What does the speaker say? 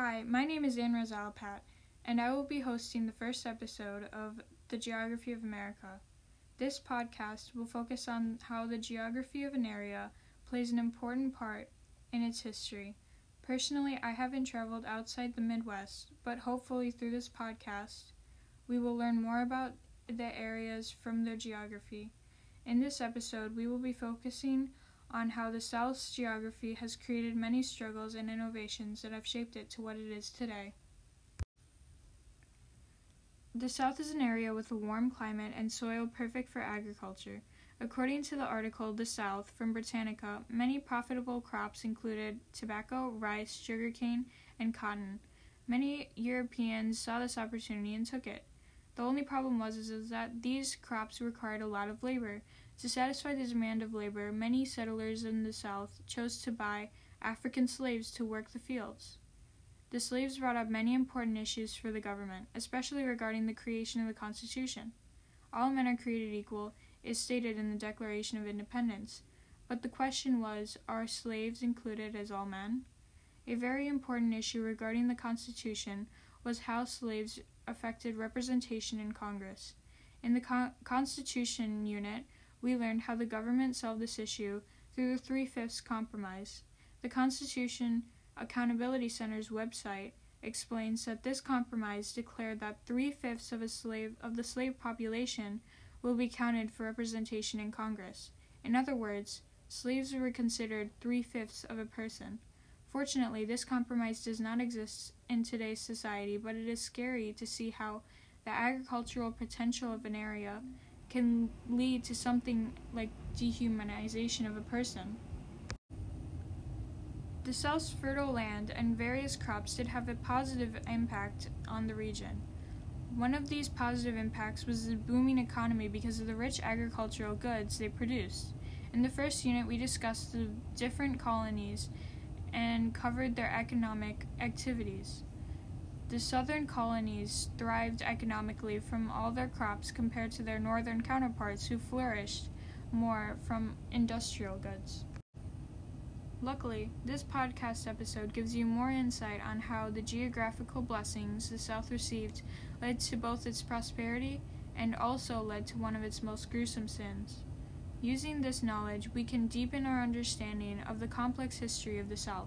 Hi, my name is Anne Rosalapat, and I will be hosting the first episode of The Geography of America. This podcast will focus on how the geography of an area plays an important part in its history. Personally, I haven't traveled outside the Midwest, but hopefully through this podcast, we will learn more about the areas from their geography. In this episode, we will be focusing on how the South's geography has created many struggles and innovations that have shaped it to what it is today. The South is an area with a warm climate and soil perfect for agriculture. According to the article The South from Britannica, many profitable crops included tobacco, rice, sugarcane, and cotton. Many Europeans saw this opportunity and took it. The only problem was is, is that these crops required a lot of labor, to satisfy the demand of labor, many settlers in the South chose to buy African slaves to work the fields. The slaves brought up many important issues for the government, especially regarding the creation of the Constitution. All men are created equal is stated in the Declaration of Independence, but the question was are slaves included as all men? A very important issue regarding the Constitution was how slaves affected representation in Congress. In the Con- Constitution unit, we learned how the government solved this issue through the Three Fifths Compromise. The Constitution Accountability Center's website explains that this compromise declared that three fifths of a slave of the slave population will be counted for representation in Congress. In other words, slaves were considered three fifths of a person. Fortunately, this compromise does not exist in today's society, but it is scary to see how the agricultural potential of an area can lead to something like dehumanization of a person. The South's fertile land and various crops did have a positive impact on the region. One of these positive impacts was the booming economy because of the rich agricultural goods they produced. In the first unit, we discussed the different colonies and covered their economic activities. The southern colonies thrived economically from all their crops compared to their northern counterparts who flourished more from industrial goods. Luckily, this podcast episode gives you more insight on how the geographical blessings the South received led to both its prosperity and also led to one of its most gruesome sins. Using this knowledge, we can deepen our understanding of the complex history of the South.